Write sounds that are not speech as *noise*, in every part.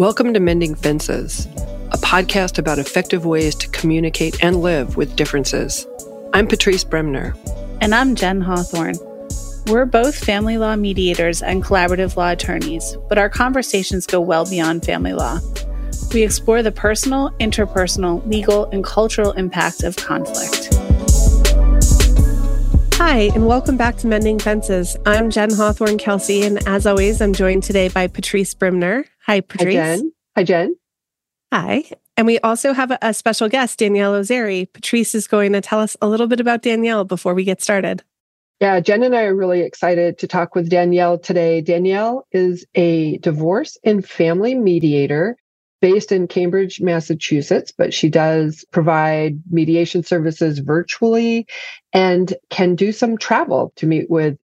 Welcome to Mending Fences, a podcast about effective ways to communicate and live with differences. I'm Patrice Bremner. And I'm Jen Hawthorne. We're both family law mediators and collaborative law attorneys, but our conversations go well beyond family law. We explore the personal, interpersonal, legal, and cultural impact of conflict. Hi, and welcome back to Mending Fences. I'm Jen Hawthorne Kelsey, and as always, I'm joined today by Patrice Bremner. Hi, Patrice. Hi, Jen. Hi, Jen. Hi. And we also have a, a special guest, Daniele Ozeri. Patrice is going to tell us a little bit about Daniele before we get started. Yeah, Jen and I are really excited to talk with Daniele today. Daniele is a divorce and family mediator based in Cambridge, Massachusetts, but she does provide mediation services virtually and can do some travel to meet with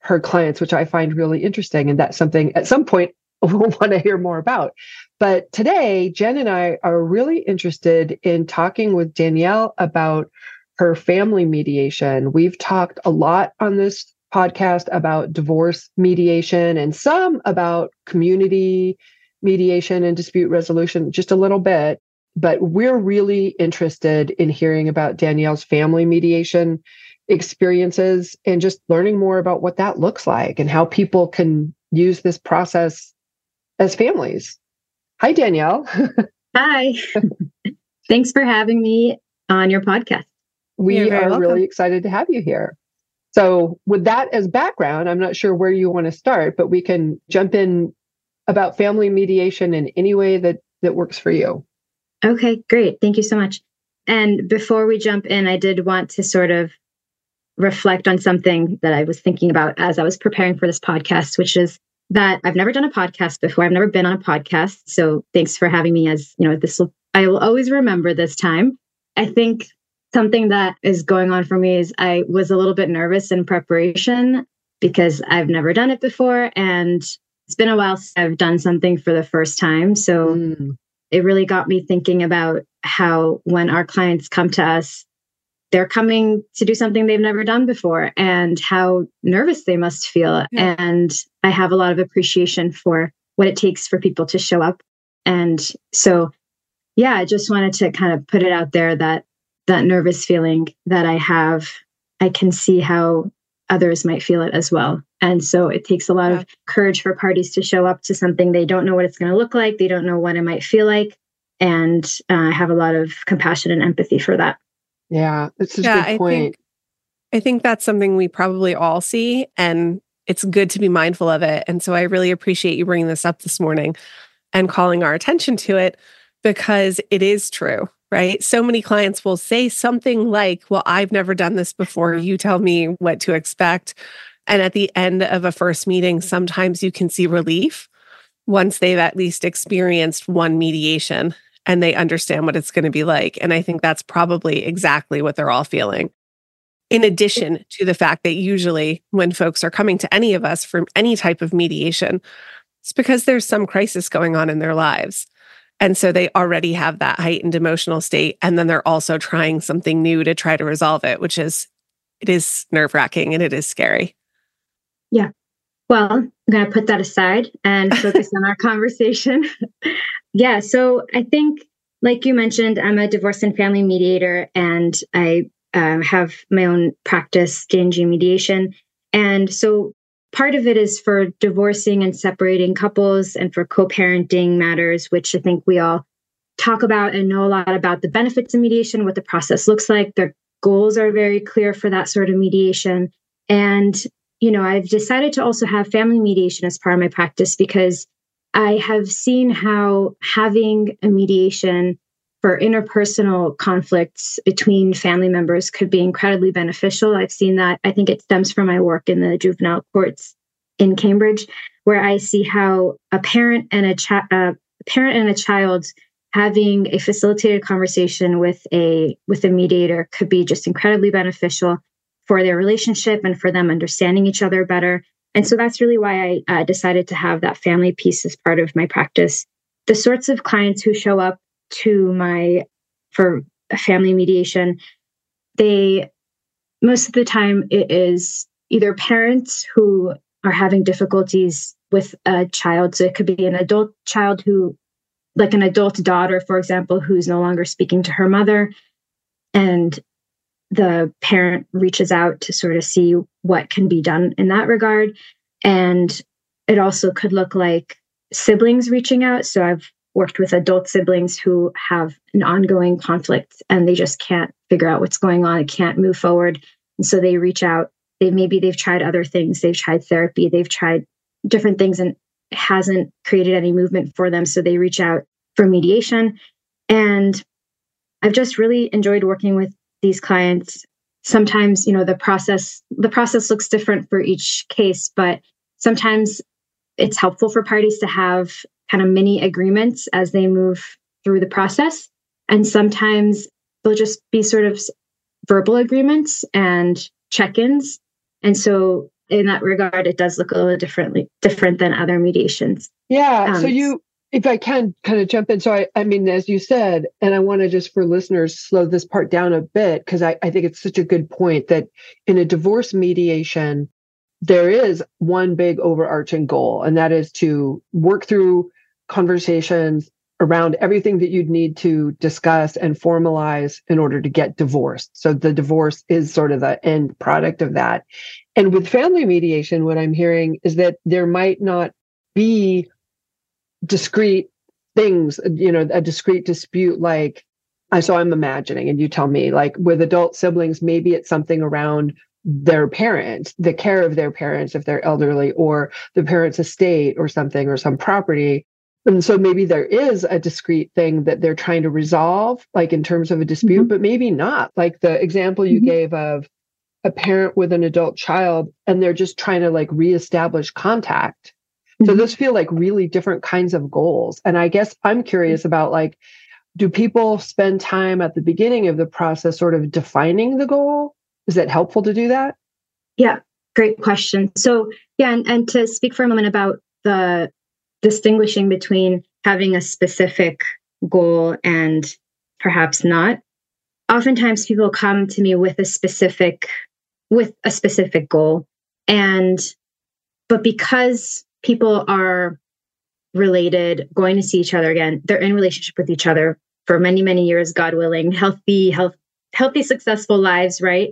her clients, which I find really interesting. And that's something at some point *laughs* we'll want to hear more about. But today, Jen and I are really interested in talking with Daniele about her family mediation. We've talked a lot on this podcast about divorce mediation and some about community mediation and dispute resolution just a little bit, but we're really interested in hearing about Daniele's family mediation experiences and just learning more about what that looks like and how people can use this process as families. Hi, Daniele. *laughs* Hi. *laughs* Thanks for having me on your podcast. We are welcome. really excited to have you here. So, with that as background, I'm not sure where you want to start, but we can jump in about family mediation in any way that that works for you. Okay, great. Thank you so much. And before we jump in, I did want to sort of reflect on something that I was thinking about as I was preparing for this podcast, which is that I've never done a podcast before. I've never been on a podcast. So thanks for having me as, you know, this will I will always remember this time. I think something that is going on for me is I was a little bit nervous in preparation because I've never done it before and it's been a while since I've done something for the first time. So mm. it really got me thinking about how when our clients come to us, they're coming to do something they've never done before and how nervous they must feel. Yeah. And I have a lot of appreciation for what it takes for people to show up. And so, yeah, I just wanted to kind of put it out there that that nervous feeling that I have, I can see how others might feel it as well. And so it takes a lot yeah. of courage for parties to show up to something they don't know what it's going to look like, they don't know what it might feel like. And uh, I have a lot of compassion and empathy for that. Yeah, that's a yeah, good point. I think, I think that's something we probably all see, and it's good to be mindful of it. And so I really appreciate you bringing this up this morning and calling our attention to it because it is true right? So many clients will say something like, Well, I've never done this before. You tell me what to expect. And at the end of a first meeting, sometimes you can see relief once they've at least experienced one mediation and they understand what it's going to be like. And I think that's probably exactly what they're all feeling. In addition to the fact that usually when folks are coming to any of us for any type of mediation, it's because there's some crisis going on in their lives. And so they already have that heightened emotional state. And then they're also trying something new to try to resolve it, which is, it is nerve wracking and it is scary. Yeah. Well, I'm going to put that aside and *laughs* focus on our conversation. *laughs* yeah. So I think, like you mentioned, I'm a divorce and family mediator and I uh, have my own practice, DNG Mediation. And so part of it is for divorcing and separating couples and for co-parenting matters which i think we all talk about and know a lot about the benefits of mediation what the process looks like the goals are very clear for that sort of mediation and you know i've decided to also have family mediation as part of my practice because i have seen how having a mediation for interpersonal conflicts between family members could be incredibly beneficial. I've seen that. I think it stems from my work in the juvenile courts in Cambridge, where I see how a parent and a, uh, a parent and a child having a facilitated conversation with a with a mediator could be just incredibly beneficial for their relationship and for them understanding each other better. And so that's really why I uh, decided to have that family piece as part of my practice. The sorts of clients who show up to my for family mediation, they most of the time it is either parents who are having difficulties with a child. So it could be an adult child who like an adult daughter, for example, who's no longer speaking to her mother. And the parent reaches out to sort of see what can be done in that regard. And it also could look like siblings reaching out. So I've worked with adult siblings who have an ongoing conflict and they just can't figure out what's going on, they can't move forward. And so they reach out. They maybe they've tried other things, they've tried therapy, they've tried different things and hasn't created any movement for them. So they reach out for mediation. And I've just really enjoyed working with these clients. Sometimes, you know, the process the process looks different for each case, but sometimes it's helpful for parties to have kind of mini agreements as they move through the process. And sometimes they'll just be sort of verbal agreements and check-ins. And so in that regard, it does look a little differently different than other mediations. Yeah. Um, so you if I can kind of jump in. So I, I mean, as you said, and I want to just for listeners slow this part down a bit, because I, I think it's such a good point that in a divorce mediation, there is one big overarching goal, and that is to work through conversations around everything that you'd need to discuss and formalize in order to get divorced. So the divorce is sort of the end product of that. And with family mediation, what I'm hearing is that there might not be discrete things, you know, a discrete dispute like I so I'm imagining, and you tell me, like with adult siblings, maybe it's something around their parents, the care of their parents if they're elderly, or the parents' estate or something, or some property. And so maybe there is a discrete thing that they're trying to resolve, like in terms of a dispute, mm-hmm. but maybe not. Like the example you mm-hmm. gave of a parent with an adult child, and they're just trying to like reestablish contact so mm-hmm. those feel like really different kinds of goals. And I guess I'm curious mm-hmm. about like, do people spend time at the beginning of the process sort of defining the goal? Is it helpful to do that? Yeah, great question. So, yeah, and, and to speak for a moment about the distinguishing between having a specific goal and perhaps not. Oftentimes people come to me with a specific with a specific goal and but because people are related, going to see each other again. They're in relationship with each other for many, many years, God willing, healthy, health, healthy, successful lives, right?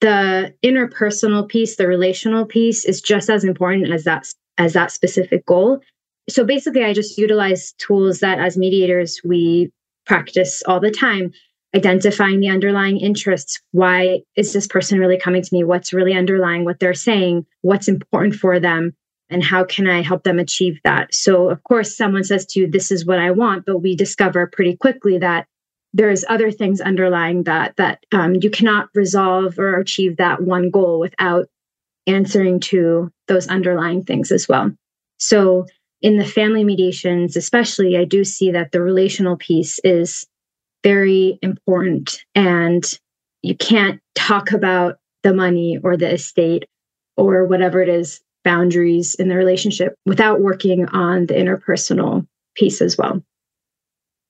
The interpersonal piece, the relational piece is just as important as that as that specific goal. So basically, I just utilize tools that as mediators we practice all the time, identifying the underlying interests. Why is this person really coming to me? What's really underlying what they're saying? What's important for them? And how can I help them achieve that? So, of course, someone says to you, This is what I want, but we discover pretty quickly that there's other things underlying that that um, you cannot resolve or achieve that one goal without answering to those underlying things as well. So, in the family mediations, especially, I do see that the relational piece is very important, and you can't talk about the money or the estate or whatever it is boundaries in the relationship without working on the interpersonal piece as well.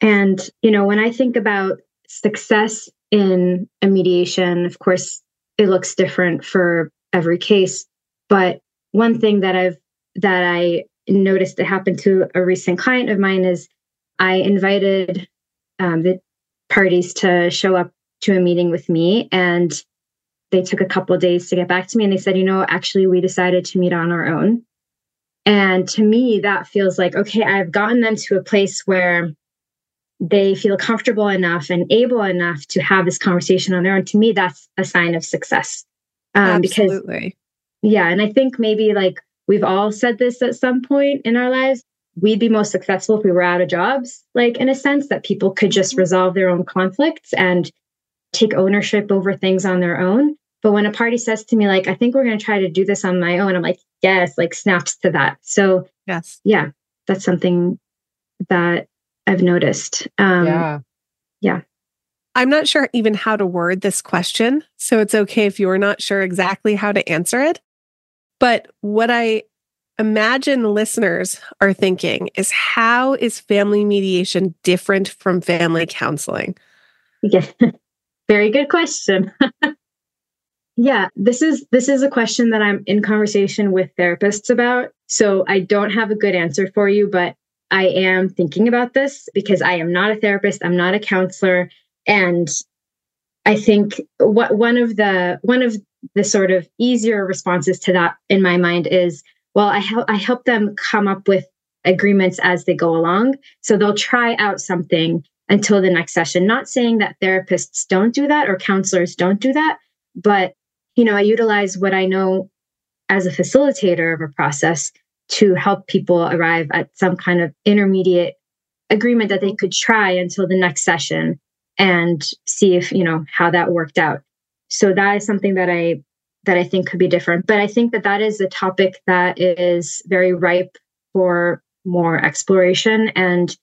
And, you know, when I think about success in a mediation, of course, it looks different for every case. But one thing that I've, that I noticed that happened to a recent client of mine is I invited um, the parties to show up to a meeting with me. And they took a couple days to get back to me and they said, you know, actually, we decided to meet on our own. And to me, that feels like, okay, I've gotten them to a place where they feel comfortable enough and able enough to have this conversation on their own. To me, that's a sign of success. Um, Absolutely. Because, yeah. And I think maybe like we've all said this at some point in our lives. We'd be most successful if we were out of jobs, like in a sense that people could just resolve their own conflicts and take ownership over things on their own. But when a party says to me, like, I think we're going to try to do this on my own, I'm like, yes, like snaps to that. So, yes. Yeah, that's something that I've noticed. Um, yeah. Yeah. I'm not sure even how to word this question. So it's okay if you're not sure exactly how to answer it. But what I imagine listeners are thinking is how is family mediation different from family counseling? Yeah. *laughs* Very good question. *laughs* Yeah, this is this is a question that I'm in conversation with therapists about. So I don't have a good answer for you, but I am thinking about this because I am not a therapist, I'm not a counselor. And I think what one of the one of the sort of easier responses to that in my mind is well, I help I help them come up with agreements as they go along. So they'll try out something until the next session. Not saying that therapists don't do that or counselors don't do that, but you know, I utilize what I know as a facilitator of a process to help people arrive at some kind of intermediate agreement that they could try until the next session and see if, you know, how that worked out. So that is something that I that I think could be different. But I think that that is a topic that is very ripe for more exploration and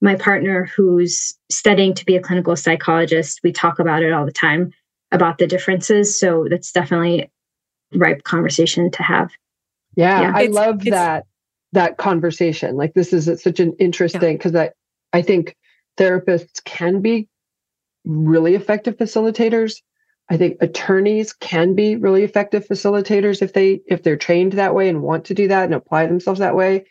my partner who's studying to be a clinical psychologist we talk about it all the time about the differences. So that's definitely ripe conversation to have. Yeah, yeah. i it's, love it's, that that conversation. Like this is such an interesting because yeah. i i think therapists can be really effective facilitators. I think attorneys can be really effective facilitators if they if they're trained that way and want to do that and apply themselves that way.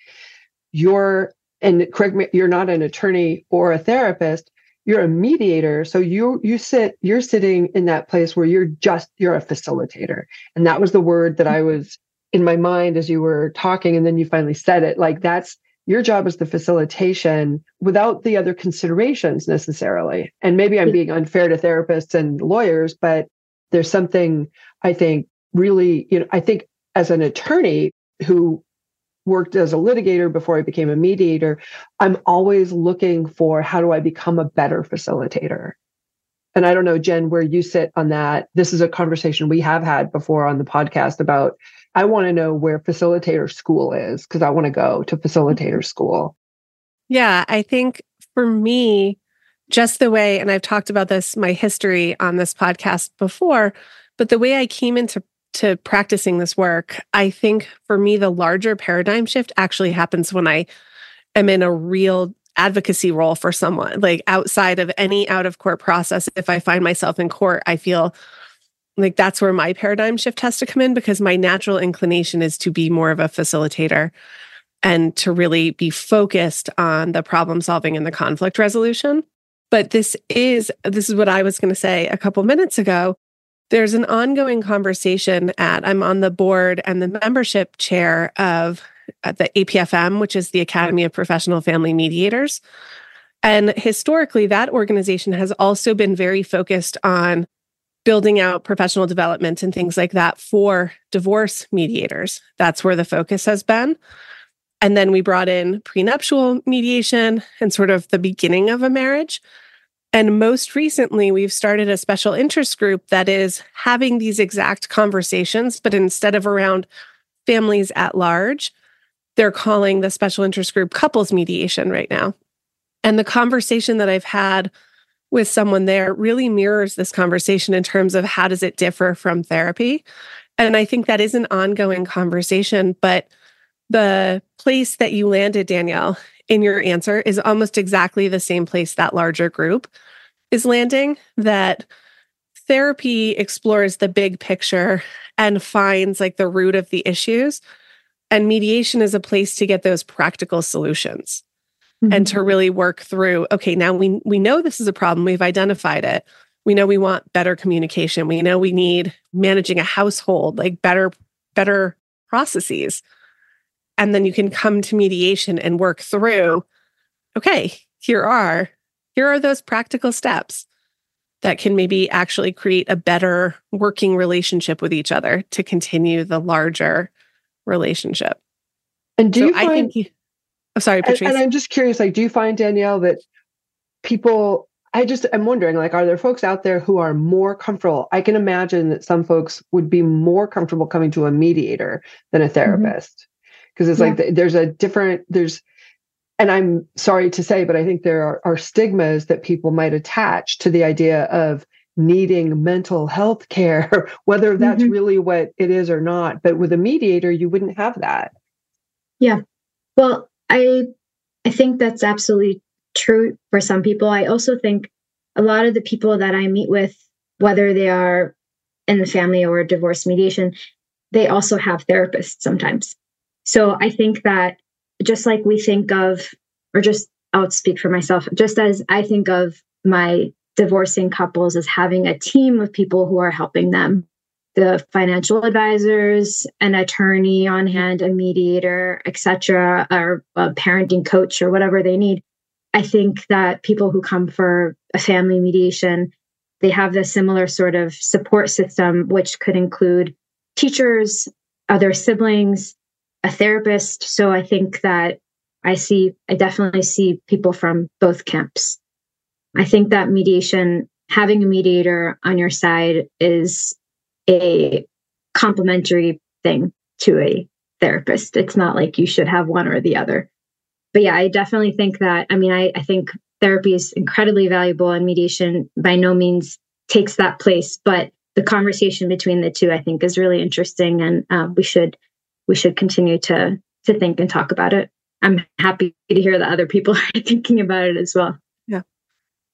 You're and correct me you're not an attorney or a therapist you're a mediator. So you you sit you're sitting in that place where you're just you're a facilitator. And that was the word that i was in my mind as you were talking and then you finally said it. Like that's your job is the facilitation without the other considerations necessarily. And maybe i'm being unfair to therapists and lawyers but there's something i think really you know i think as an attorney who worked as a litigator before I became a mediator, I'm always looking for how do I become a better facilitator? And I don't know, Jen, where you sit on that. This is a conversation we have had before on the podcast about I want to know where facilitator school is because I want to go to facilitator mm-hmm. school. Yeah, I think for me, just the way, and I've talked about this, my history on this podcast before, but the way I came into to practicing this work, I think for me, the larger paradigm shift actually happens when I am in a real advocacy role for someone, like outside of any out of court process. If I find myself in court, I feel like that's where my paradigm shift has to come in because my natural inclination is to be more of a facilitator and to really be focused on the problem solving and the conflict resolution. But this is this is what I was going to say a couple minutes ago there's an ongoing conversation at I'm on the board and the membership chair of uh, the APFM, which is the Academy of Professional Family Mediators. And historically, that organization has also been very focused on building out professional development and things like that for divorce mediators. That's where the focus has been. And then we brought in prenuptial mediation and sort of the beginning of a marriage. And most recently, we've started a special interest group that is having these exact conversations, but instead of around families at large, they're calling the special interest group couples mediation right now. And the conversation that I've had with someone there really mirrors this conversation in terms of how does it differ from therapy. And I think that is an ongoing conversation, but the place that you landed, Daniele, in your answer is almost exactly the same place that larger group is landing that therapy explores the big picture and finds like the root of the issues and mediation is a place to get those practical solutions mm-hmm. and to really work through okay now we we know this is a problem we've identified it we know we want better communication we know we need managing a household like better better processes and then you can come to mediation and work through okay here are here are those practical steps that can maybe actually create a better working relationship with each other to continue the larger relationship. And do so you find, I think, oh, sorry, Patrice. And, and I'm just curious, like, do you find Daniele that people, I just, I'm wondering, like, are there folks out there who are more comfortable? I can imagine that some folks would be more comfortable coming to a mediator than a mm-hmm. therapist. Because it's yeah. like there's a different, there's, and I'm sorry to say, but I think there are, are, stigmas that people might attach to the idea of needing mental health care, *laughs* whether that's mm-hmm. really what it is or not. But with a mediator, you wouldn't have that. Yeah. Well, I I think that's absolutely true for some people. I also think a lot of the people that I meet with, whether they are in the family or divorce mediation, they also have therapists sometimes. So I think that just like we think of or just I'll speak for myself, just as I think of my divorcing couples as having a team of people who are helping them the financial advisors, an attorney on hand, a mediator, etc., or a parenting coach or whatever they need. I think that people who come for a family mediation, they have the similar sort of support system, which could include teachers, other siblings, a therapist. So I think that I see, I definitely see people from both camps. I think that mediation, having a mediator on your side is a complementary thing to a therapist. It's not like you should have one or the other. But yeah, I definitely think that, I mean, I, I think therapy is incredibly valuable and mediation by no means takes that place. But the conversation between the two, I think, is really interesting, and uh, we should we should continue to to think and talk about it. I'm happy to hear that other people *laughs* are thinking about it as well. Yeah,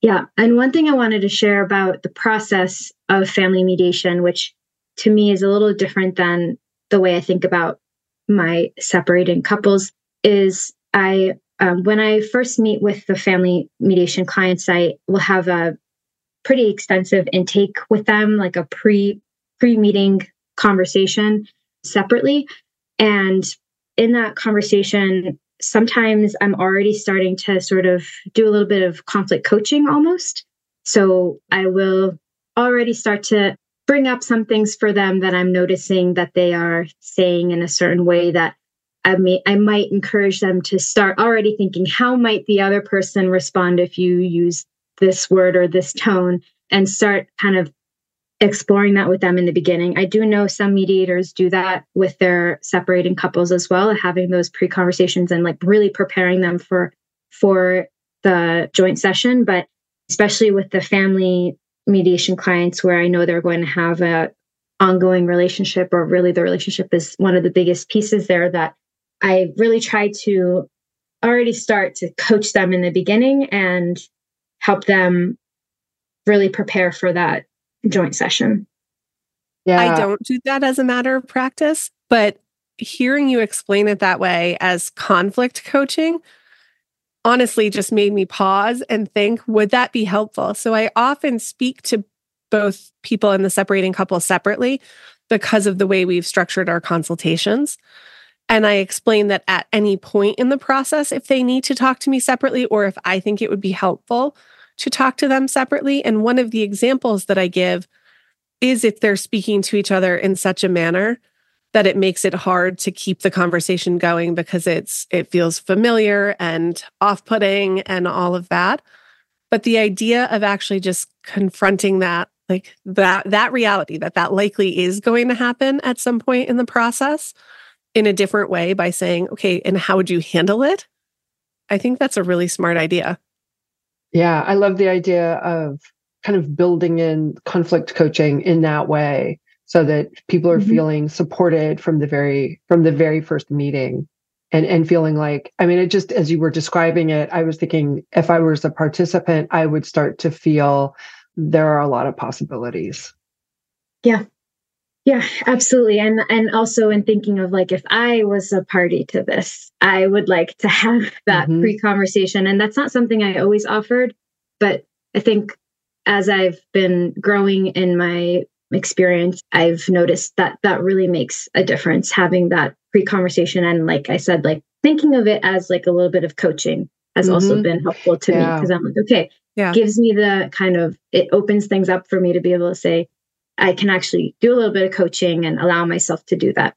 yeah. And one thing I wanted to share about the process of family mediation, which to me is a little different than the way I think about my separating couples is I um, when I first meet with the family mediation clients, I will have a pretty extensive intake with them, like a pre pre meeting conversation separately. And in that conversation, sometimes I'm already starting to sort of do a little bit of conflict coaching almost. So I will already start to bring up some things for them that I'm noticing that they are saying in a certain way that I mean I might encourage them to start already thinking how might the other person respond if you use this word or this tone and start kind of exploring that with them in the beginning. I do know some mediators do that with their separating couples as well, having those pre-conversations and like really preparing them for for the joint session, but especially with the family mediation clients where I know they're going to have a ongoing relationship or really the relationship is one of the biggest pieces there that I really try to already start to coach them in the beginning and help them really prepare for that joint session. Yeah. I don't do that as a matter of practice, but hearing you explain it that way as conflict coaching honestly just made me pause and think, would that be helpful? So I often speak to both people in the separating couple separately because of the way we've structured our consultations. And I explain that at any point in the process, if they need to talk to me separately or if I think it would be helpful to talk to them separately. And one of the examples that I give is if they're speaking to each other in such a manner that it makes it hard to keep the conversation going because it's it feels familiar and off-putting and all of that. But the idea of actually just confronting that like that that reality that that likely is going to happen at some point in the process in a different way by saying okay and how would you handle it? I think that's a really smart idea yeah i love the idea of kind of building in conflict coaching in that way so that people are mm-hmm. feeling supported from the very from the very first meeting and and feeling like i mean it just as you were describing it i was thinking if i was a participant i would start to feel there are a lot of possibilities yeah yeah absolutely and and also in thinking of like if i was a party to this i would like to have *laughs* that mm-hmm. pre-conversation and that's not something i always offered but i think as i've been growing in my experience, I've noticed that that really makes a difference having that pre conversation. And like I said, like thinking of it as like a little bit of coaching has mm-hmm. also been helpful to yeah. me because I'm like, okay, yeah. gives me the kind of, it opens things up for me to be able to say, I can actually do a little bit of coaching and allow myself to do that.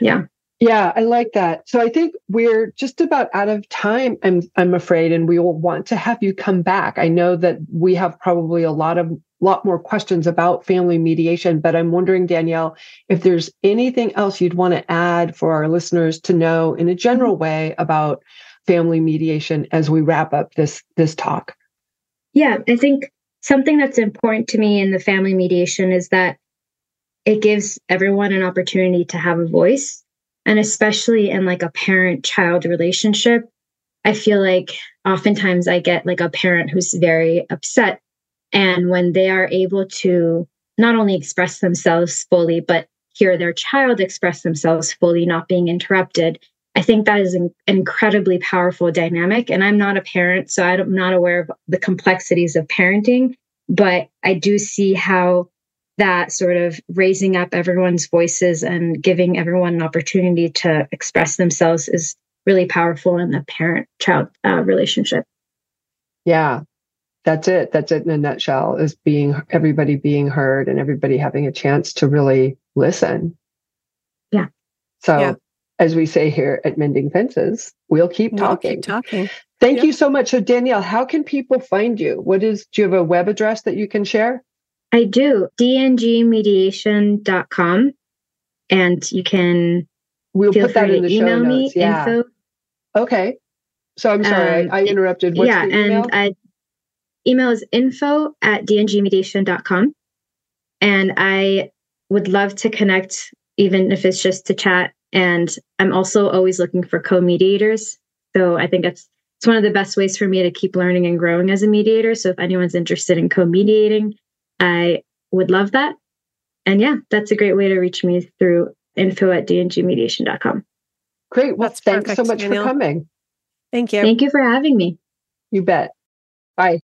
Yeah. Yeah, I like that. So I think we're just about out of time, I'm I'm afraid, and we will want to have you come back. I know that we have probably a lot of lot more questions about family mediation, but I'm wondering, Daniele, if there's anything else you'd want to add for our listeners to know in a general mm-hmm. way about family mediation as we wrap up this this talk. Yeah, I think something that's important to me in the family mediation is that it gives everyone an opportunity to have a voice. And especially in like a parent child relationship i feel like oftentimes i get like a parent who's very upset. And when they are able to not only express themselves fully, but hear their child express themselves fully, not being interrupted, I think that is an incredibly powerful dynamic. And I'm not a parent, so I'm not aware of the complexities of parenting, but I do see how that sort of raising up everyone's voices and giving everyone an opportunity to express themselves is really powerful in the parent child uh, relationship. Yeah, that's it. That's it in a nutshell is being everybody being heard and everybody having a chance to really listen. Yeah. So Yeah. As we say here at Mending Fences, we'll keep We'll talking. keep talking. Thank Yep. you so much. So Daniele, how can people find you? What is do you have a web address that you can share? I do. dngmediation.com. And you can We'll feel put that free in to the show email me notes. Yeah. info. Okay. So I'm sorry, Um, I, I interrupted. What's yeah, the email? and I email is info at dngmediation.com. And I would love to connect, even if it's just to chat. And I'm also always looking for co-mediators. So I think it's it's one of the best ways for me to keep learning and growing as a mediator. So if anyone's interested in co-mediating, I would love that. And yeah, that's a great way to reach me through info at dngmediation.com. Great. Well, That's thanks so much Daniele. for coming. Thank you. Thank you for having me. You bet. Bye.